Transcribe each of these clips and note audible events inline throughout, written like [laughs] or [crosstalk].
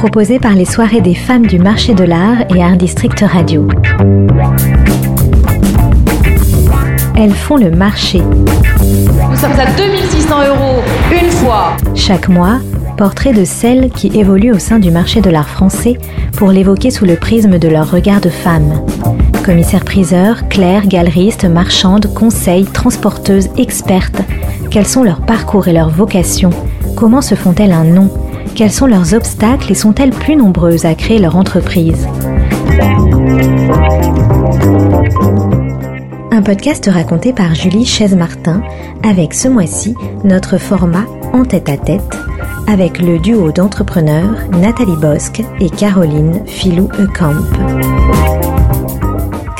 proposé par les soirées des femmes du marché de l'art et Art District Radio. Elles font le marché. Nous sommes à 2600 euros une fois. Chaque mois, portrait de celles qui évoluent au sein du marché de l'art français pour l'évoquer sous le prisme de leur regard de femme. Commissaires-priseurs, clercs, galeristes, marchandes, conseils, transporteuses, expertes. Quels sont leurs parcours et leurs vocations? Comment se font-elles un nom? Quels sont leurs obstacles et sont-elles plus nombreuses à créer leur entreprise Un podcast raconté par Julie Chaise-Martin avec ce mois-ci notre format en tête à tête avec le duo d'entrepreneurs Nathalie Bosque et Caroline Filou-Ekamp.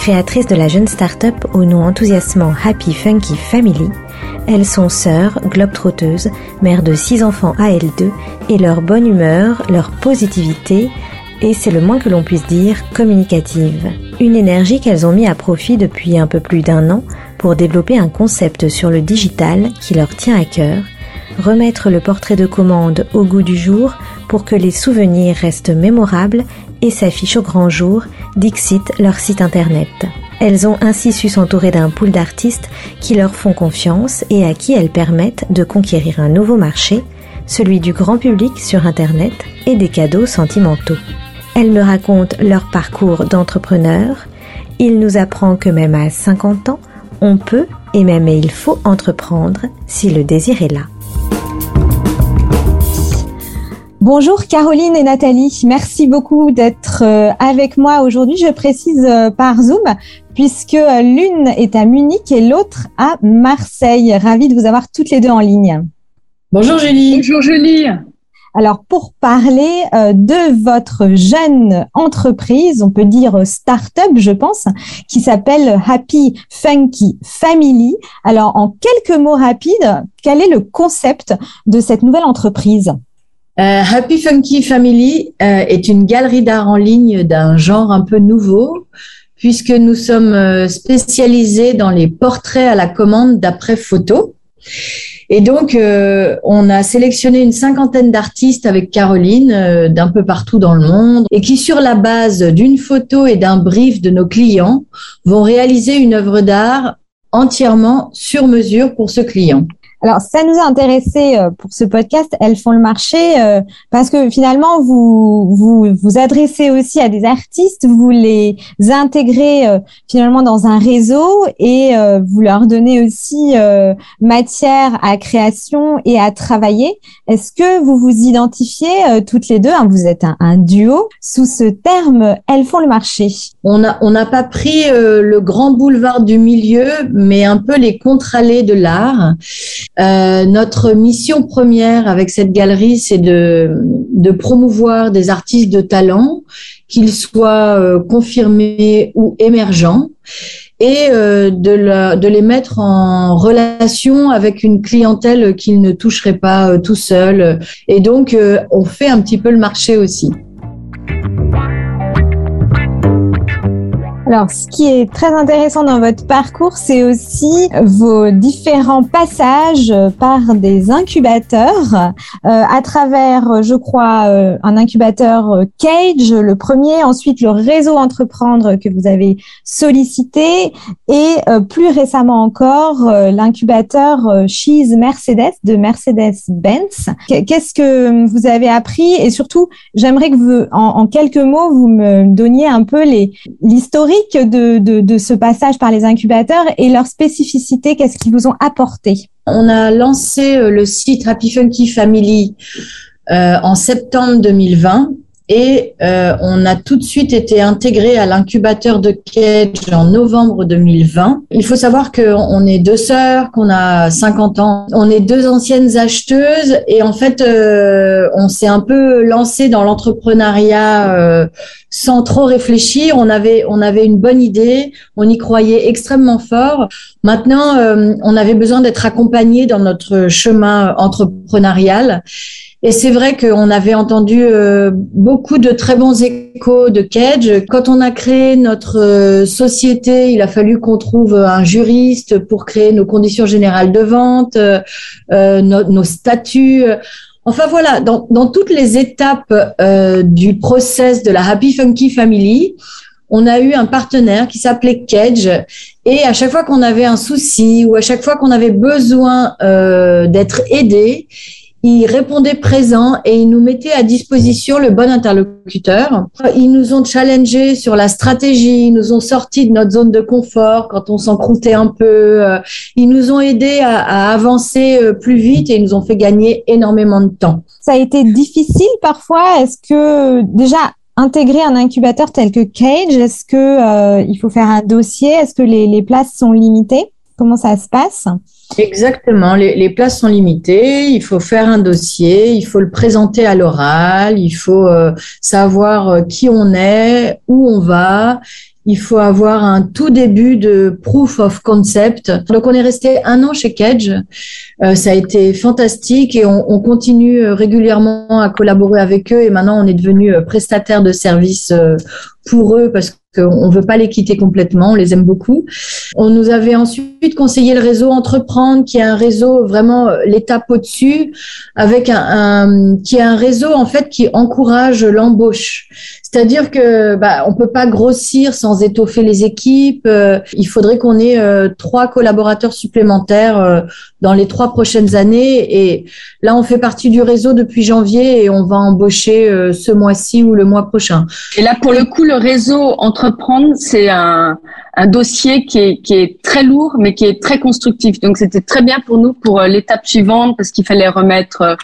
Créatrices de la jeune start-up au nom enthousiasmant Happy Funky Family, elles sont sœurs, globetrotteuses, mères de six enfants à elles deux, et leur bonne humeur, leur positivité, et c'est le moins que l'on puisse dire, communicative. Une énergie qu'elles ont mis à profit depuis un peu plus d'un an pour développer un concept sur le digital qui leur tient à cœur, remettre le portrait de commande au goût du jour pour que les souvenirs restent mémorables et s'affichent au grand jour, Dixit leur site internet. Elles ont ainsi su s'entourer d'un pool d'artistes qui leur font confiance et à qui elles permettent de conquérir un nouveau marché, celui du grand public sur Internet et des cadeaux sentimentaux. Elles me racontent leur parcours d'entrepreneur. Il nous apprend que même à 50 ans, on peut et même il faut entreprendre si le désir est là. Bonjour Caroline et Nathalie, merci beaucoup d'être euh, avec moi aujourd'hui. Je précise euh, par Zoom puisque euh, l'une est à Munich et l'autre à Marseille. Ravie de vous avoir toutes les deux en ligne. Bonjour Julie. Bonjour Julie. Alors pour parler de votre jeune entreprise, on peut dire start-up, je pense, qui s'appelle Happy Funky Family. Alors en quelques mots rapides, quel est le concept de cette nouvelle entreprise? Euh, Happy Funky Family euh, est une galerie d'art en ligne d'un genre un peu nouveau, puisque nous sommes euh, spécialisés dans les portraits à la commande d'après photo. Et donc, on a sélectionné une cinquantaine d'artistes avec Caroline d'un peu partout dans le monde et qui, sur la base d'une photo et d'un brief de nos clients, vont réaliser une œuvre d'art entièrement sur mesure pour ce client. Alors, ça nous a intéressé euh, pour ce podcast. Elles font le marché euh, parce que finalement, vous vous vous adressez aussi à des artistes, vous les intégrez euh, finalement dans un réseau et vous leur donnez aussi matière à création et à travailler. Est-ce que vous vous identifiez toutes les deux hein, Vous êtes un, un, duo sous ce terme. Elles font le marché? On a on n'a pas pris le grand boulevard du milieu, mais un peu les contre-allées de l'art. Euh, notre mission première avec cette galerie, c'est de, de promouvoir des artistes de talent, qu'ils soient euh, confirmés ou émergents, et euh, de, de, les mettre en relation avec une clientèle qu'ils ne toucheraient pas tout seuls. Et donc, on fait un petit peu le marché aussi. Alors, ce qui est très intéressant dans votre parcours, c'est aussi vos différents passages par des incubateurs euh, à travers, je crois, euh, un incubateur euh, Cage, le premier, ensuite le réseau Entreprendre que vous avez sollicité et plus récemment encore l'incubateur She's Mercedes de Mercedes-Benz. Qu'est-ce que vous avez appris? Et surtout, j'aimerais que vous, en quelques mots, vous me donniez un peu l'historique de, ce passage par les incubateurs et leur spécificité Qu'est-ce qu'ils vous ont apporté? On a lancé euh, le site Happy Funky Family euh, en septembre 2020 et euh, on a tout de suite été intégré à l'incubateur de Cage en novembre 2020. Il faut savoir qu'on est deux sœurs, qu'on a 50 ans, on est deux anciennes acheteuses et en fait on s'est un peu lancé dans l'entrepreneuriat sans trop réfléchir. On avait on avait une bonne idée, on y croyait extrêmement fort. Maintenant on avait besoin d'être accompagné dans notre chemin entrepreneurial. Et c'est vrai qu'on avait entendu euh, beaucoup de très bons échos de Cage. Quand on a créé notre euh, société, il a fallu qu'on trouve un juriste pour créer nos conditions générales de vente, euh, nos statuts. Enfin voilà, dans, toutes les étapes euh, du process de la Happy Funky Family, on a eu un partenaire qui s'appelait Kedge. Et à chaque fois qu'on avait un souci ou à chaque fois qu'on avait besoin euh, d'être aidé, il répondait présent et il nous mettait à disposition le bon interlocuteur. Ils nous ont challengé sur la stratégie, ils nous ont sorti de notre zone de confort quand on s'en croûtait un peu. Euh, ils nous ont aidés à, avancer euh, plus vite et ils nous ont fait gagner énormément de temps. Ça a été difficile parfois. Est-ce que déjà intégrer un incubateur tel que Cage, est-ce que euh, il faut faire un dossier? Est-ce que les places sont limitées? Comment ça se passe? Exactement, les, les, places sont limitées, il faut faire un dossier, il faut le présenter à l'oral, il faut euh, savoir euh, qui on est, où on va, il faut avoir un tout début de proof of concept. Donc on est resté un an chez Kedge, euh, ça a été fantastique et on, on, continue régulièrement à collaborer avec eux. Et maintenant on est devenu prestataire de services pour eux parce qu'on ne veut pas les quitter complètement, on les aime beaucoup. On nous avait ensuite conseillé le réseau Entreprendre, qui est un réseau vraiment euh, l'étape au-dessus, avec un, un, qui est un réseau en fait qui encourage l'embauche. C'est-à-dire que bah, on peut pas grossir sans étoffer les équipes. Euh, il faudrait qu'on ait euh, trois collaborateurs supplémentaires euh, dans les trois prochaines années. Et là, on fait partie du réseau depuis janvier et on va embaucher ce mois-ci ou le mois prochain. Et là, pour le coup, le réseau entreprendre, c'est un, un dossier qui est, qui est très lourd, mais qui est très constructif. Donc, c'était très bien pour nous pour l'étape suivante parce qu'il fallait remettre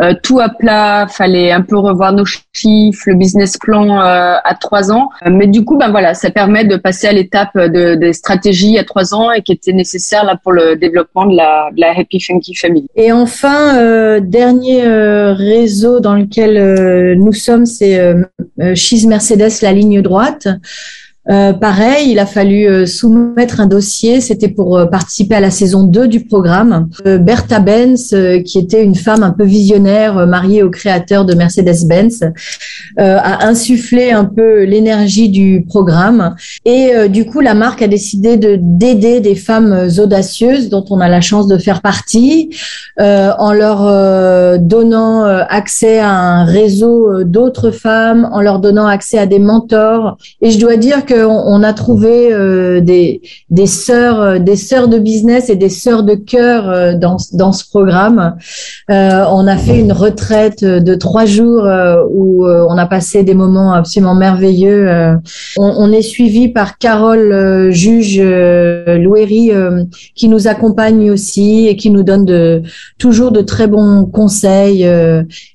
euh, tout à plat, fallait un peu revoir nos chiffres, le business plan euh, à trois ans. Mais du coup, ben voilà, ça permet de passer à l'étape de, des stratégies à trois ans et qui était nécessaire là pour le développement de la, de la Happy Funky Family. Et enfin, euh, dernier euh, réseau dans lequel euh, nous sommes, c'est Cheese Mercedes, la ligne droite. Euh, pareil, il a fallu euh, soumettre un dossier. C'était pour euh, participer à la saison 2 du programme. Bertha Benz, qui était une femme un peu visionnaire, mariée au créateur de Mercedes-Benz, a insufflé un peu l'énergie du programme. Et du coup, la marque a décidé de d'aider des femmes audacieuses dont on a la chance de faire partie, en leur donnant accès à un réseau d'autres femmes, en leur donnant accès à des mentors. Et je dois dire que on, a trouvé euh, des des sœurs euh, des sœurs de business et des sœurs de cœur euh, dans dans ce programme. on a fait une retraite de trois jours où on a passé des moments absolument merveilleux. On, est suivi par Carole Juge Louéry qui nous accompagne aussi et qui nous donne de toujours de très bons conseils.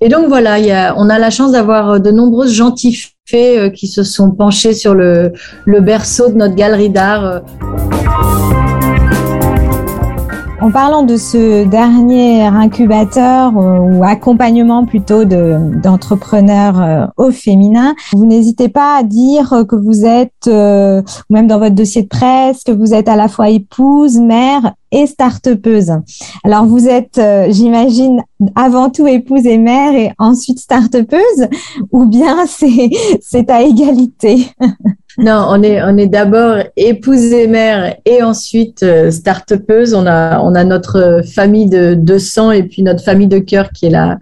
Et donc voilà, il y a, on a la chance d'avoir de nombreuses gentilles euh, qui se sont penchés sur le, berceau de notre galerie d'art. Euh. En parlant de ce dernier incubateur euh, ou accompagnement plutôt d'entrepreneurs au féminin, vous n'hésitez pas à dire que vous êtes, même dans votre dossier de presse, que vous êtes à la fois épouse, mère et start Alors vous êtes, j'imagine, avant tout épouse et mère et ensuite start ou bien [laughs] c'est à égalité? Non, on est, on est d'abord épouse et mère et ensuite euh, start-upeuse. On a, on a notre famille de, de sang et puis notre famille de cœur qui est la,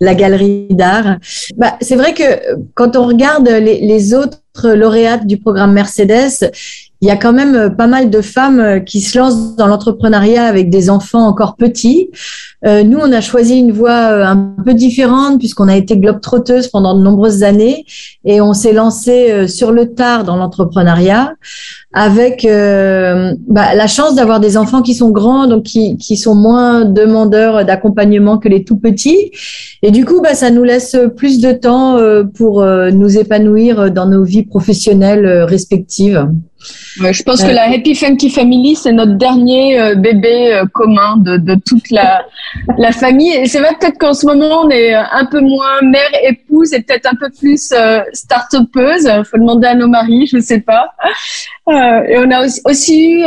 la galerie d'art. Bah, c'est vrai que quand on regarde les autres lauréates du programme Mercedes, il y a quand même euh, pas mal de femmes euh, qui se lancent dans l'entrepreneuriat avec des enfants encore petits. Euh, nous, on a choisi une voie un peu différente puisqu'on a été globe-trotteuse pendant de nombreuses années et on s'est lancé sur le tard dans l'entrepreneuriat avec bah, la chance d'avoir des enfants qui sont grands, donc qui, qui sont moins demandeurs d'accompagnement que les tout petits. Et du coup, bah, ça nous laisse plus de temps pour nous épanouir dans nos vies professionnelles respectives. Ouais, je pense que la Happy Funky Family, c'est notre dernier euh, bébé euh, commun de, de, toute la, [laughs] la famille. Et c'est vrai peut-être qu'en ce moment, on est un peu moins mère, épouse et peut-être un peu plus euh, start-upeuse. Faut demander à nos maris, je sais pas. Euh, et on a aussi, aussi eu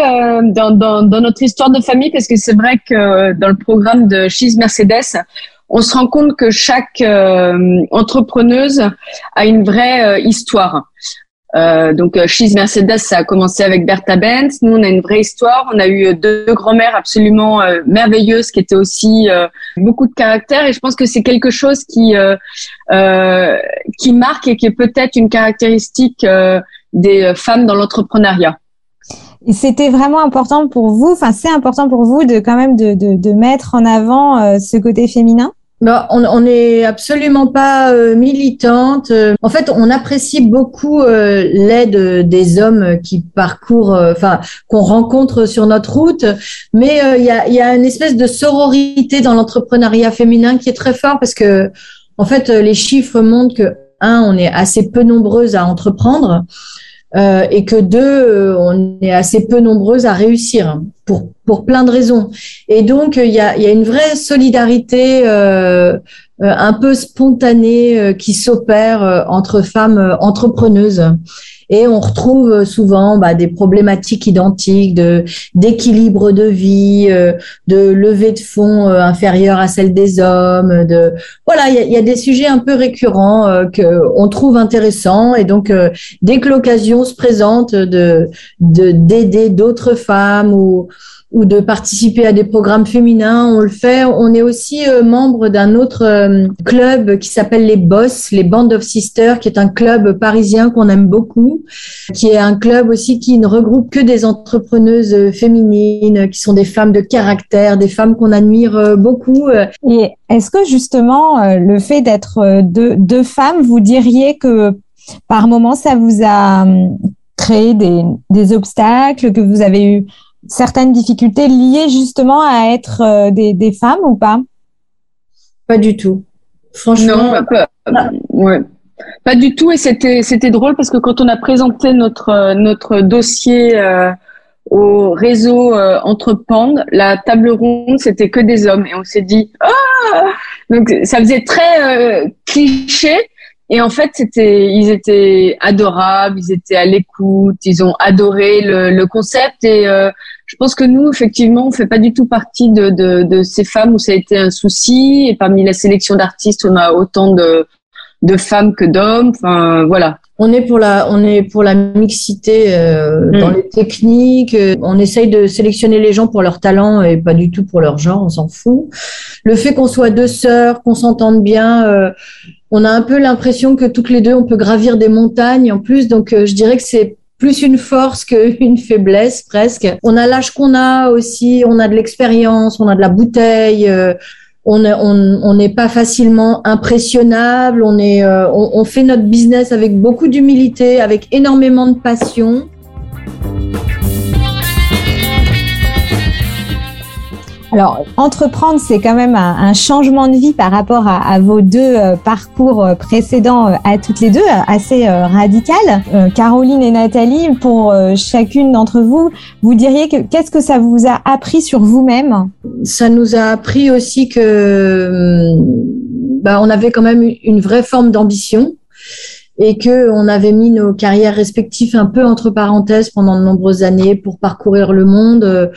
dans, dans, dans, notre histoire de famille, parce que c'est vrai que dans le programme de Cheese Mercedes, on se rend compte que chaque entrepreneuse a une vraie histoire. Euh, donc, euh, She's Mercedes, ça a commencé avec Bertha Benz. Nous, on a une vraie histoire. On a eu deux grand-mères absolument euh, merveilleuses qui étaient aussi euh, beaucoup de caractère. Et je pense que c'est quelque chose qui qui marque et qui est peut-être une caractéristique des femmes dans l'entrepreneuriat. C'était vraiment important pour vous, enfin c'est important pour vous de quand même de, de, de mettre en avant ce côté féminin? Bah, on n'est absolument pas euh, militante. En fait, on apprécie beaucoup euh, l'aide des hommes qui parcourent, euh, enfin, qu'on rencontre sur notre route. Mais il y, a, y a une espèce de sororité dans l'entrepreneuriat féminin qui est très fort parce que, en fait, les chiffres montrent que un, on est assez peu nombreuses à entreprendre. Euh, et que deux, euh, on est assez peu nombreuses à réussir pour pour plein de raisons. Et donc il y a y a une vraie solidarité euh, un peu spontanée qui s'opère entre femmes entrepreneuses et on retrouve souvent bah, des problématiques identiques de d'équilibre de vie, euh, de levée de fonds euh, inférieure à celle des hommes. De voilà, il y a, des sujets un peu récurrents euh, que on trouve intéressants et donc dès que l'occasion se présente de d'aider d'autres femmes ou ou de participer à des programmes féminins. On le fait. On est aussi euh, membre d'un autre euh, club qui s'appelle les Boss, les Band of Sisters, qui est un club parisien qu'on aime beaucoup, qui est un club aussi qui ne regroupe que des entrepreneuses euh, féminines, qui sont des femmes de caractère, des femmes qu'on admire beaucoup. Et est-ce que justement le fait d'être deux, femmes, vous diriez que par moment ça vous a hum, créé des obstacles, que vous avez eu certaines difficultés liées justement à être euh, des, des, femmes ou pas? Pas du tout. Franchement, non, pas, ouais. pas du tout. Et c'était c'était drôle parce que quand on a présenté notre notre dossier euh, au réseau euh, Entreprendre, la table ronde c'était que des hommes et on s'est dit ah donc ça faisait très euh, cliché. Et en fait, c'était, ils étaient adorables, ils étaient à l'écoute, ils ont adoré le, le concept. Et euh, je pense que nous, effectivement, on fait pas du tout partie de, de, de, ces femmes où ça a été un souci. Et parmi la sélection d'artistes, on a autant de, de femmes que d'hommes. Enfin, voilà. On est pour la, on est pour la mixité euh, dans mm. les techniques. On essaye de sélectionner les gens pour leur talent et pas du tout pour leur genre. On s'en fout. Le fait qu'on soit deux sœurs, qu'on s'entende bien. Euh, on a un peu l'impression que toutes les deux, on peut gravir des montagnes en plus. Donc, euh, je dirais que c'est plus une force [laughs] qu'une faiblesse presque. On a l'âge qu'on a aussi, on a de l'expérience, on a de la bouteille. Euh, on n'est pas facilement impressionnable. On est, euh, on fait notre business avec beaucoup d'humilité, avec énormément de passion. Alors, entreprendre, c'est quand même un, changement de vie par rapport à, vos deux euh, parcours euh, précédents euh, à toutes les deux, assez radical. Caroline et Nathalie, pour chacune d'entre vous, vous diriez que qu'est-ce que ça vous a appris sur vous-même? Ça nous a appris aussi que bah, on avait quand même une vraie forme d'ambition et que on avait mis nos carrières respectives un peu entre parenthèses pendant de nombreuses années pour parcourir le monde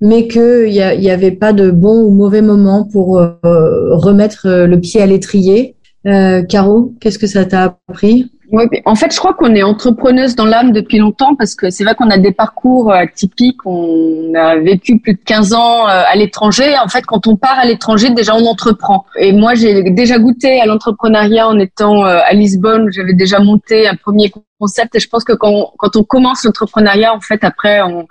mais qu'il n'y y avait pas de bon ou mauvais moment pour euh, remettre euh, le pied à l'étrier. Euh, Caro, qu'est-ce que ça t'a appris? Oui, en fait, je crois qu'on est entrepreneuse dans l'âme depuis longtemps parce que c'est vrai qu'on a des parcours atypiques. On a vécu plus de 15 ans à l'étranger. En fait, quand on part à l'étranger, déjà on entreprend. Et moi, j'ai déjà goûté à l'entrepreneuriat en étant à Lisbonne. J'avais déjà monté un premier concept. Et je pense que quand, quand on commence l'entrepreneuriat, en fait, après, on,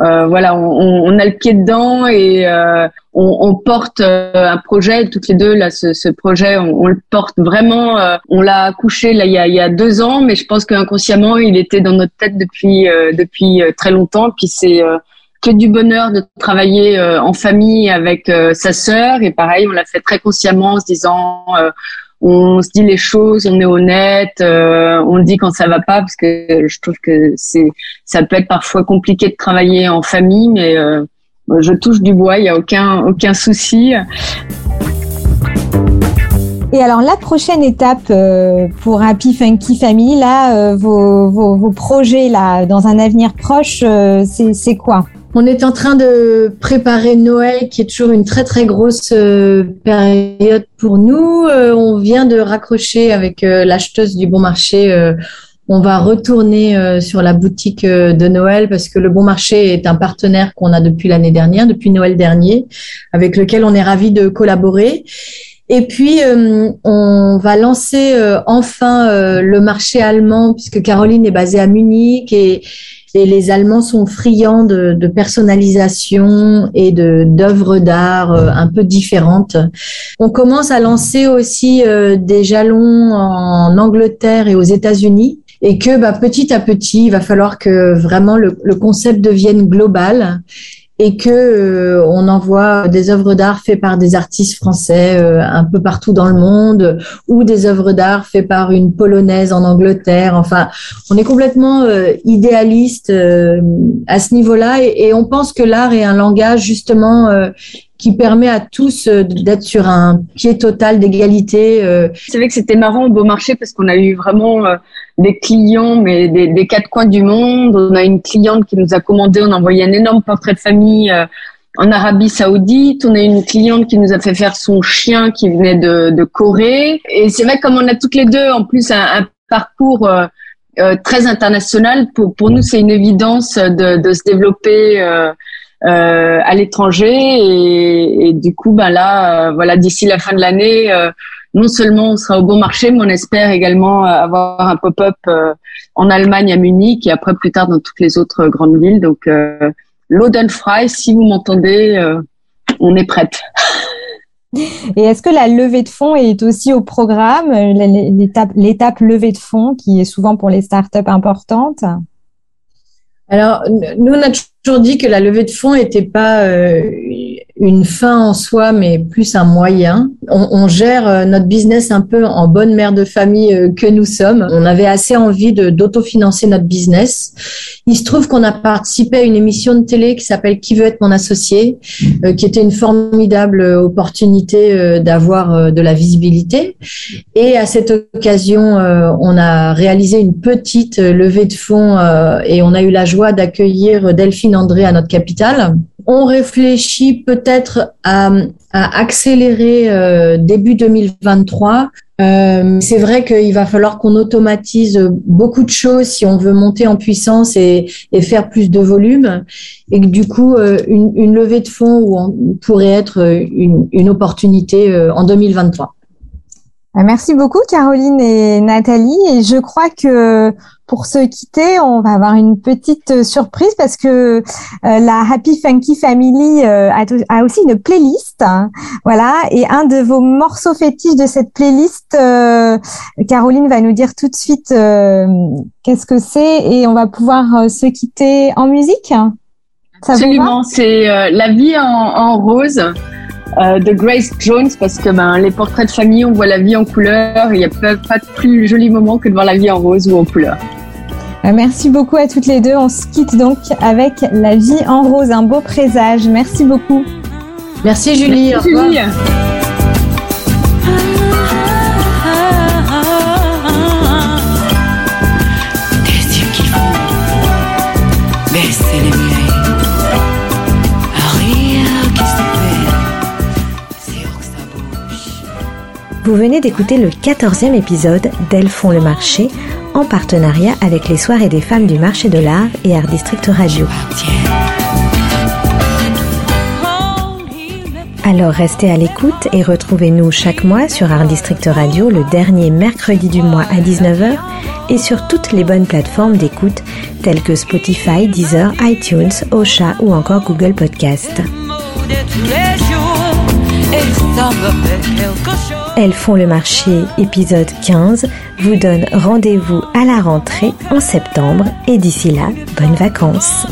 euh, voilà, on, on, a le pied dedans et euh, on, on, porte euh, un projet. Toutes les deux, là, ce, ce projet, on, le porte vraiment. Euh, on l'a accouché là il y, a, il y a deux ans, mais je pense qu'inconsciemment, il était dans notre tête depuis depuis très longtemps. Puis c'est que du bonheur de travailler en famille avec sa sœur et pareil, on l'a fait très consciemment en se disant on se dit les choses, on est honnête, euh, on dit quand ça va pas parce que je trouve que c'est ça peut être parfois compliqué de travailler en famille, mais euh, je touche du bois, il y a aucun aucun souci. Et alors la prochaine étape euh, pour Happy Funky Family, là, vos, vos, vos, projets là dans un avenir proche, c'est quoi? On est en train de préparer Noël, qui est toujours une très très grosse euh, période pour nous. Euh, on vient de raccrocher avec euh, l'acheteuse du bon marché. on va retourner sur la boutique de Noël parce que le Bon Marché est un partenaire qu'on a depuis l'année dernière, depuis Noël dernier, avec lequel on est ravi de collaborer. Et puis, on va lancer enfin le marché allemand, puisque Caroline est basée à Munich et, et les Allemands sont friands de, de personnalisation et de d'œuvres d'art euh, un peu différentes. On commence à lancer aussi euh, des jalons en Angleterre et aux États-Unis et que bah, petit à petit, il va falloir que vraiment le, le concept devienne global et que euh, on envoie des œuvres d'art faites par des artistes français euh, un peu partout dans le monde ou des œuvres d'art faites par une polonaise en Angleterre. Enfin, on est complètement euh, idéaliste à ce niveau-là et, on pense que l'art est un langage justement qui permet à tous euh, d'être sur un pied total d'égalité. Euh. C'est vrai que c'était marrant au beau marché parce qu'on a eu vraiment euh, des clients, mais des, des, quatre coins du monde. On a une cliente qui nous a commandé, on a envoyé un énorme portrait de famille en Arabie Saoudite. On a une cliente qui nous a fait faire son chien qui venait de, de Corée. Et c'est vrai comme on a toutes les deux en plus un, un parcours très international. Pour, pour nous, c'est une évidence de, de se développer euh, à l'étranger et, et, du coup ben là euh, voilà d'ici la fin de l'année euh, non seulement on sera au bon marché mais on espère également avoir un pop-up en Allemagne à Munich et après plus tard dans toutes les autres grandes villes. Donc Lodenfrei si vous m'entendez on est prête. [laughs] Et est-ce que la levée de fonds est aussi au programme, l'étape levée de fonds qui est souvent pour les startups importante Alors, nous, on a toujours dit que la levée de fonds n'était pas euh, une fin en soi, mais plus un moyen. On, gère euh, notre business un peu en bonne mère de famille euh, que nous sommes. On avait assez envie d'autofinancer notre business. Il se trouve qu'on a participé à une émission de télé qui s'appelle Qui veut être mon associé, qui était une formidable opportunité d'avoir de la visibilité. Et à cette occasion, on a réalisé une petite levée de fonds et on a eu la joie d'accueillir Delphine André à notre capitale. On réfléchit peut-être à, accélérer euh, début 2023. Euh, c'est vrai qu'il va falloir qu'on automatise beaucoup de choses si on veut monter en puissance et, faire plus de volume. Et que du coup, euh, une, levée de fonds pourrait être une, une opportunité en 2023. Merci beaucoup Caroline et Nathalie. Et je crois que pour se quitter, on va avoir une petite euh, surprise parce que euh, la Happy Funky Family euh, a, aussi une playlist. Hein. voilà, et un de vos morceaux fétiches de cette playlist, Caroline va nous dire tout de suite qu'est-ce que c'est et on va pouvoir se quitter en musique. Absolument, c'est La vie en rose. De Grace Jones parce que ben, les portraits de famille, on voit la vie en couleur. Il n'y a pas, pas de plus joli moment que de voir la vie en rose ou en couleur. Euh, merci beaucoup à toutes les deux. On se quitte donc avec La vie en rose, un beau présage. Merci beaucoup. Merci Julie. Merci, Julie. Vous venez d'écouter le 14e épisode d'Elles font le marché en partenariat avec les soirées des femmes du marché de l'art et Art District Radio. Alors restez à l'écoute et retrouvez-nous chaque mois sur Art District Radio le dernier mercredi du mois à 19h et sur toutes les bonnes plateformes d'écoute telles que Spotify, Deezer, iTunes, Ocha ou encore Google Podcast. Elles font le marché épisode 15 vous donne rendez-vous à la rentrée en septembre et d'ici là, bonnes vacances.